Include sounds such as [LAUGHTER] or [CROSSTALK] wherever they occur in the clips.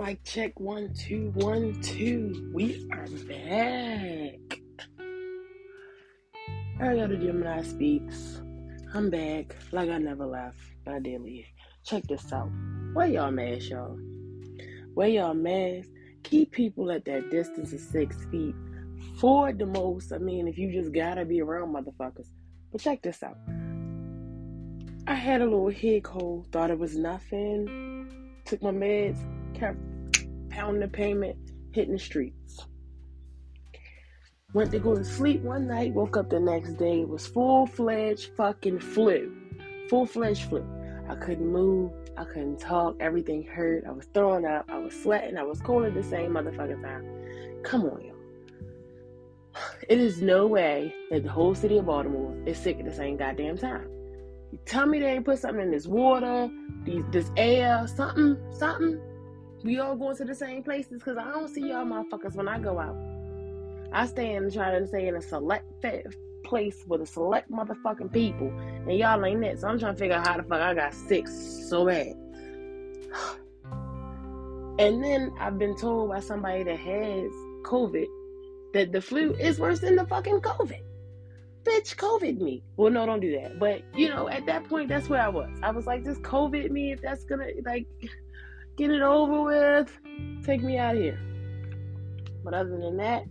Mic check one, two, one, two. We are back. Ariana Gemini speaks. I'm back like I never left, but I did leave. Check this out. Wear y'all mask, y'all. Wear y'all mask. Keep people at that distance of six feet. For the most, I mean, if you just gotta be around motherfuckers. But check this out. I had a little head cold, thought it was nothing. Took my meds, kept pounding the pavement, hitting the streets. Went to go to sleep one night, woke up the next day. It was full fledged fucking flu. Full fledged flu. I couldn't move. I couldn't talk. Everything hurt. I was throwing up. I was sweating. I was cold at the same motherfucking time. Come on, y'all. It is no way that the whole city of Baltimore is sick at the same goddamn time. You tell me they ain't put something in this water, these, this air, something, something. We all going to the same places because I don't see y'all motherfuckers when I go out. I stay in try to stay in a select place with a select motherfucking people, and y'all ain't that. So I'm trying to figure out how the fuck I got sick so bad. [SIGHS] And then I've been told by somebody that has COVID that the flu is worse than the fucking COVID. Bitch, COVID me. Well, no, don't do that. But you know, at that point, that's where I was. I was like, just COVID me if that's gonna like get it over with. Take me out of here. But other than that,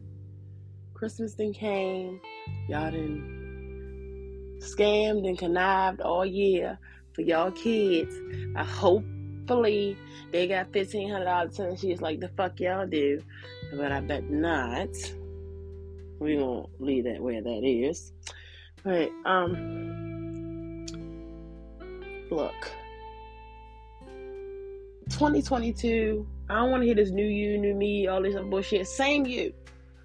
Christmas then came. Y'all done scammed and connived all year for y'all kids. I hopefully they got fifteen hundred dollars and she's like the fuck y'all do. But I bet not. We gonna leave that where that is. But um look. 2022, I don't want to hear this new you, new me, all this bullshit. Same you.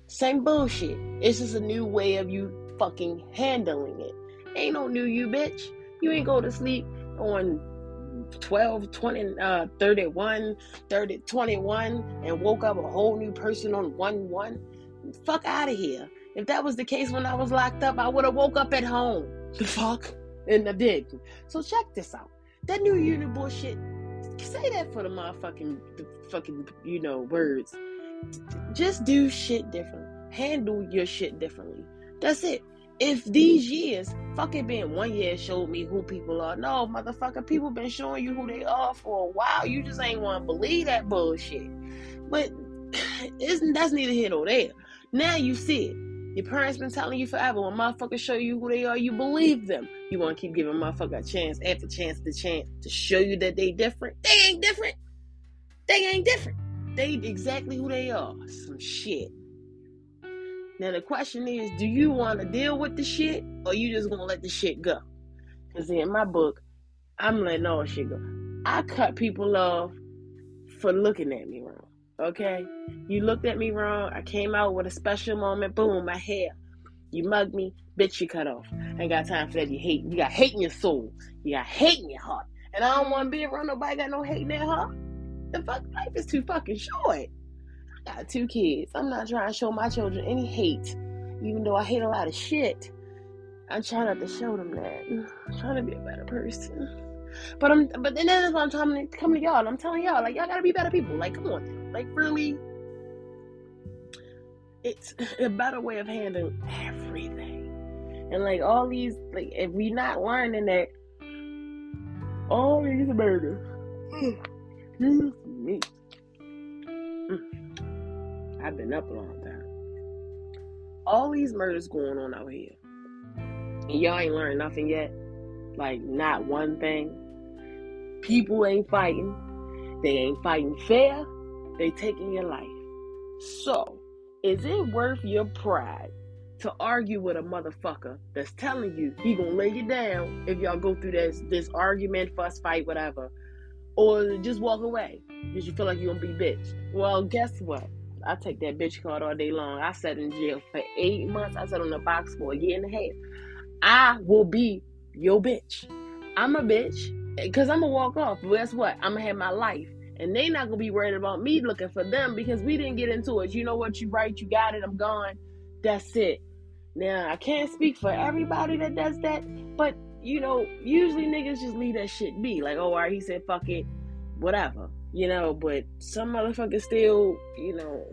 Same bullshit. It's just a new way of you fucking handling it. Ain't no new you, bitch. You ain't go to sleep on 12, 20, uh, 31, 30, 21 and woke up a whole new person on 1 1. Fuck out of here. If that was the case when I was locked up, I would have woke up at home. The fuck? And I did. So check this out. That new unit bullshit. Say that for the motherfucking, the fucking, you know, words. Just do shit different. Handle your shit differently. That's it. If these years, fucking been one year showed me who people are. No, motherfucker, people been showing you who they are for a while. You just ain't want to believe that bullshit. But [CLEARS THROAT] isn't that's neither here nor there. Now you see it. Your parents been telling you forever. When motherfuckers show you who they are, you believe them. You want to keep giving motherfucker a chance after chance to chance to show you that they different. They ain't different. They ain't different. They exactly who they are. Some shit. Now the question is, do you want to deal with the shit or you just gonna let the shit go? Cause in my book, I'm letting all shit go. I cut people off for looking at me wrong. Okay? You looked at me wrong. I came out with a special moment. Boom, my hair. You mug me, bitch, you cut off. Ain't got time for that. You hate. You got hate in your soul. You got hate in your heart. And I don't want to be around nobody got no hate in their heart. The fuck life is too fucking short. I got two kids. I'm not trying to show my children any hate, even though I hate a lot of shit. I'm trying not to show them that. I'm trying to be a better person. But I'm but then that's why I'm trying to come to y'all. I'm telling y'all, like y'all gotta be better people. Like, come on. Like really it's [LAUGHS] a better way of handling everything. And like all these like if we not learning that all these murders mm, excuse me. Mm. I've been up a long time. All these murders going on out here. And y'all ain't learned nothing yet. Like not one thing. People ain't fighting. They ain't fighting fair. They taking your life. So, is it worth your pride to argue with a motherfucker that's telling you he gonna lay you down if y'all go through this this argument, fuss, fight, whatever, or just walk away because you feel like you're gonna be bitch? Well, guess what? I take that bitch card all day long. I sat in jail for eight months. I sat on the box for a year and a half. I will be your bitch. I'm a bitch because I'm gonna walk off. But guess what? I'm gonna have my life. And they not gonna be worried about me looking for them because we didn't get into it. You know what? You right, you got it, I'm gone. That's it. Now I can't speak for everybody that does that, but you know, usually niggas just leave that shit be. Like, oh, all right, he said fuck it, whatever. You know, but some motherfuckers still, you know,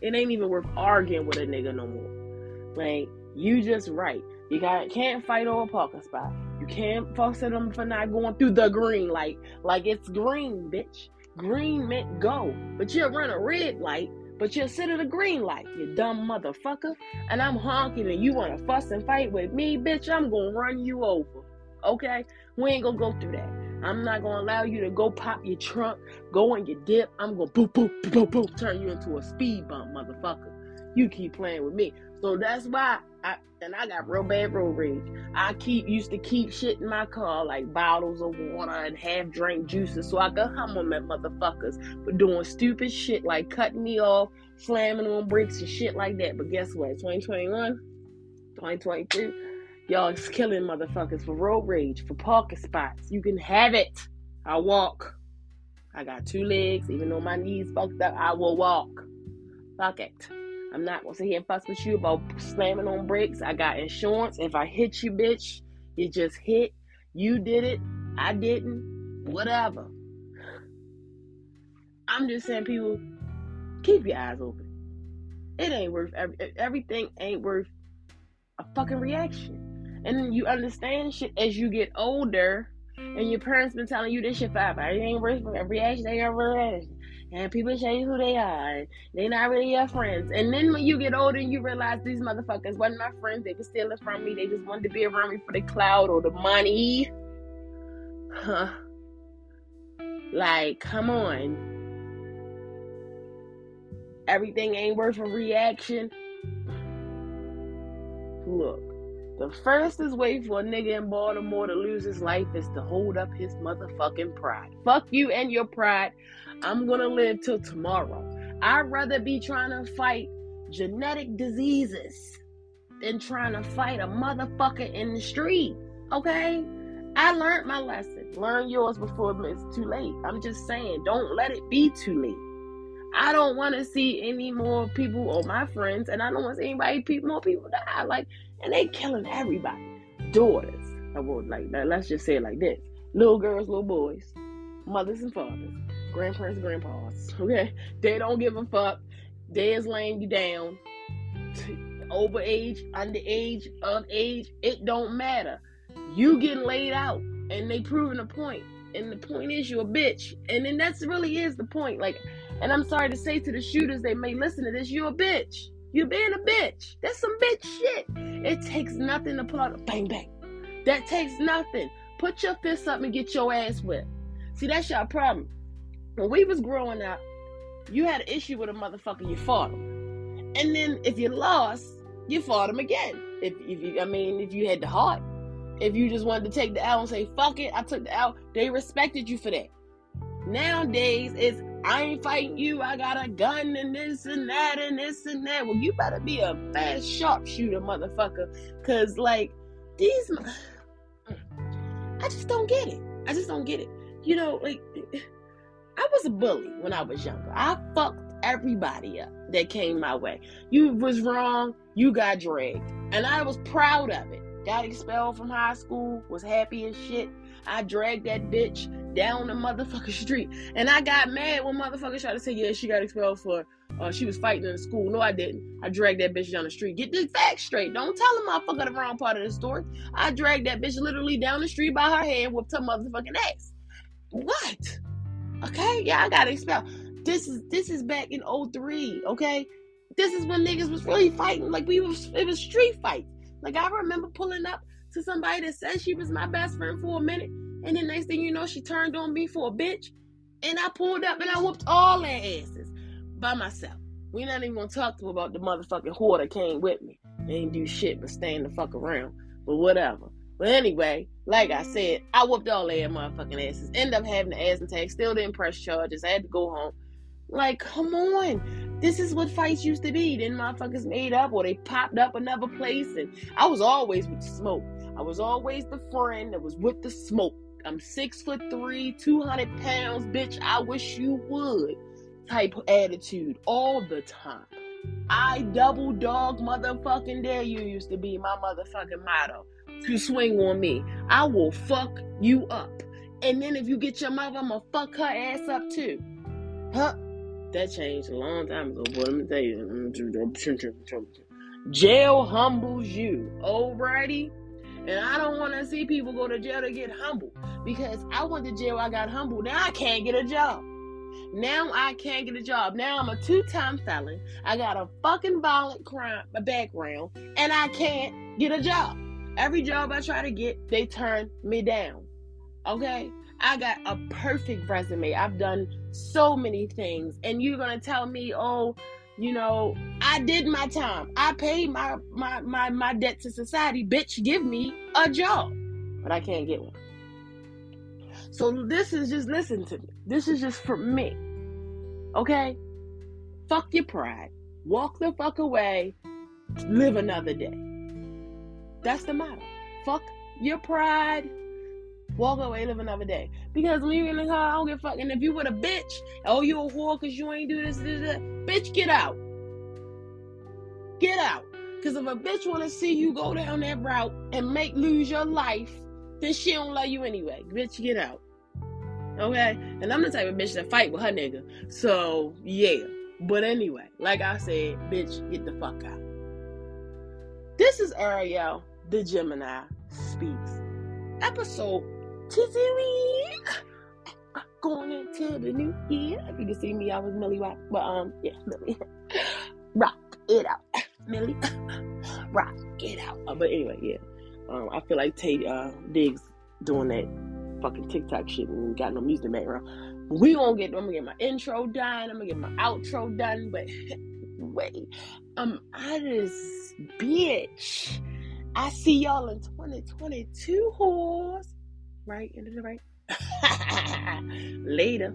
it ain't even worth arguing with a nigga no more. Like, you just right. You got can't fight over a parking spot. You can't fuss at them for not going through the green light. Like it's green, bitch. Green meant go. But you'll run a red light, but you'll sit at a green light, you dumb motherfucker. And I'm honking and you wanna fuss and fight with me, bitch, I'm gonna run you over. Okay? We ain't gonna go through that. I'm not gonna allow you to go pop your trunk, go on your dip. I'm gonna boop, boop, boop, boop, boop, turn you into a speed bump, motherfucker. You keep playing with me. So that's why I and I got real bad road rage. I keep used to keep shit in my car like bottles of water and half drink juices so I could hum them motherfuckers for doing stupid shit like cutting me off, slamming on brakes and shit like that. But guess what? 2021, 2022, y'all is killing motherfuckers for road rage, for parking spots. You can have it. I walk. I got two legs, even though my knees fucked up, I will walk. Fuck it. I'm not gonna sit here and fuss with you about slamming on brakes. I got insurance. If I hit you, bitch, you just hit. You did it. I didn't. Whatever. I'm just saying, people, keep your eyes open. It ain't worth every, everything. Ain't worth a fucking reaction. And you understand shit as you get older, and your parents been telling you this shit forever. It ain't worth a reaction. They are reaction and people change who they are. They not really your friends. And then when you get older and you realize these motherfuckers wasn't my friends, they could stealing from me. They just wanted to be around me for the cloud or the money. Huh. Like, come on. Everything ain't worth a reaction. The fastest way for a nigga in Baltimore to lose his life is to hold up his motherfucking pride. Fuck you and your pride. I'm gonna live till tomorrow. I'd rather be trying to fight genetic diseases than trying to fight a motherfucker in the street. Okay? I learned my lesson. Learn yours before it's too late. I'm just saying, don't let it be too late. I don't want to see any more people or my friends, and I don't want to see anybody, more people die. Like, and they killing everybody. Daughters, I would like Let's just say it like this: little girls, little boys, mothers and fathers grandparents, grandpas. [LAUGHS] Okay, they don't give a fuck. They is laying you down. Over age, under age, of age, it don't matter. You getting laid out, and they proving a point. And the point is, you a bitch. And then that's really is the point. Like, and I'm sorry to say to the shooters, they may listen to this. You a bitch. You being a bitch. That's some bitch shit. It takes nothing to pull out a bang bang. That takes nothing. Put your fist up and get your ass whipped. See, that's your problem when we was growing up, you had an issue with a motherfucker, you fought him. And then if you lost, you fought him again. If, if you, I mean, if you had the heart, if you just wanted to take the L and say, fuck it, I took the L, they respected you for that. Nowadays, it's, I ain't fighting you, I got a gun and this and that and this and that. Well, you better be a fast sharpshooter, motherfucker. Cause, like, these, I just don't get it. I just don't get it. You know, like, I was a bully when I was younger. I fucked everybody up that came my way. You was wrong, you got dragged. And I was proud of it. Got expelled from high school, was happy as shit. I dragged that bitch down the motherfucking street. And I got mad when motherfuckers tried to say, yeah, she got expelled for uh, she was fighting in the school. No, I didn't. I dragged that bitch down the street. Get the facts straight. Don't tell a motherfucker the wrong part of the story. I dragged that bitch literally down the street by her and whooped her motherfucking ass. What? Okay, yeah, I got expelled. This is this is back in 03, okay? This is when niggas was really fighting. Like we was it was street fights. Like I remember pulling up to somebody that said she was my best friend for a minute, and the next thing you know, she turned on me for a bitch. And I pulled up and I whooped all their asses by myself. We not even gonna talk to about the motherfucking whore that came with me. They ain't do shit but stand the fuck around. But whatever. But anyway, like I said, I whooped all their motherfucking asses. End up having the ass attack. Still didn't press charges. I had to go home. Like, come on. This is what fights used to be. Then motherfuckers made up or they popped up another place. And I was always with smoke. I was always the friend that was with the smoke. I'm six foot three, 200 pounds, bitch. I wish you would. Type attitude all the time. I double dog motherfucking dare you used to be my motherfucking motto to swing on me. I will fuck you up. And then if you get your mother, I'm gonna fuck her ass up too. Huh? That changed a long time ago, but let me tell you. Jail humbles you. Alrighty? And I don't want to see people go to jail to get humbled because I went to jail, I got humbled. Now I can't get a job. Now I can't get a job. Now I'm a two-time felon. I got a fucking violent crime background, and I can't get a job. Every job I try to get, they turn me down. Okay? I got a perfect resume. I've done so many things. And you're gonna tell me, oh, you know, I did my time. I paid my my my, my debt to society. Bitch, give me a job. But I can't get one. So this is just listen to me. This is just for me. Okay? Fuck your pride. Walk the fuck away. Live another day. That's the motto. Fuck your pride. Walk away, live another day. Because when you're in the car, I don't give a fuck. And if you with a bitch, oh, you a whore because you ain't do this, this, this, bitch, get out. Get out. Because if a bitch want to see you go down that route and make lose your life, then she don't love you anyway. Bitch, get out. Okay? And I'm the type of bitch that fight with her nigga. So, yeah. But anyway, like I said, bitch, get the fuck out. This is Ariel, the Gemini Speaks. Episode two Going into the new year. If you can see me, I was Milly Rock. But um, yeah, Millie. Rock it out. Millie. Rock it out. Uh, but anyway, yeah. Um, I feel like Taye uh, Diggs doing that fucking TikTok shit and got no music background. We gonna get I'm gonna get my intro done, I'm gonna get my outro done, but wait, I'm out of this bitch. I see y'all in 2022 horse. Right? Into the right. [LAUGHS] Later.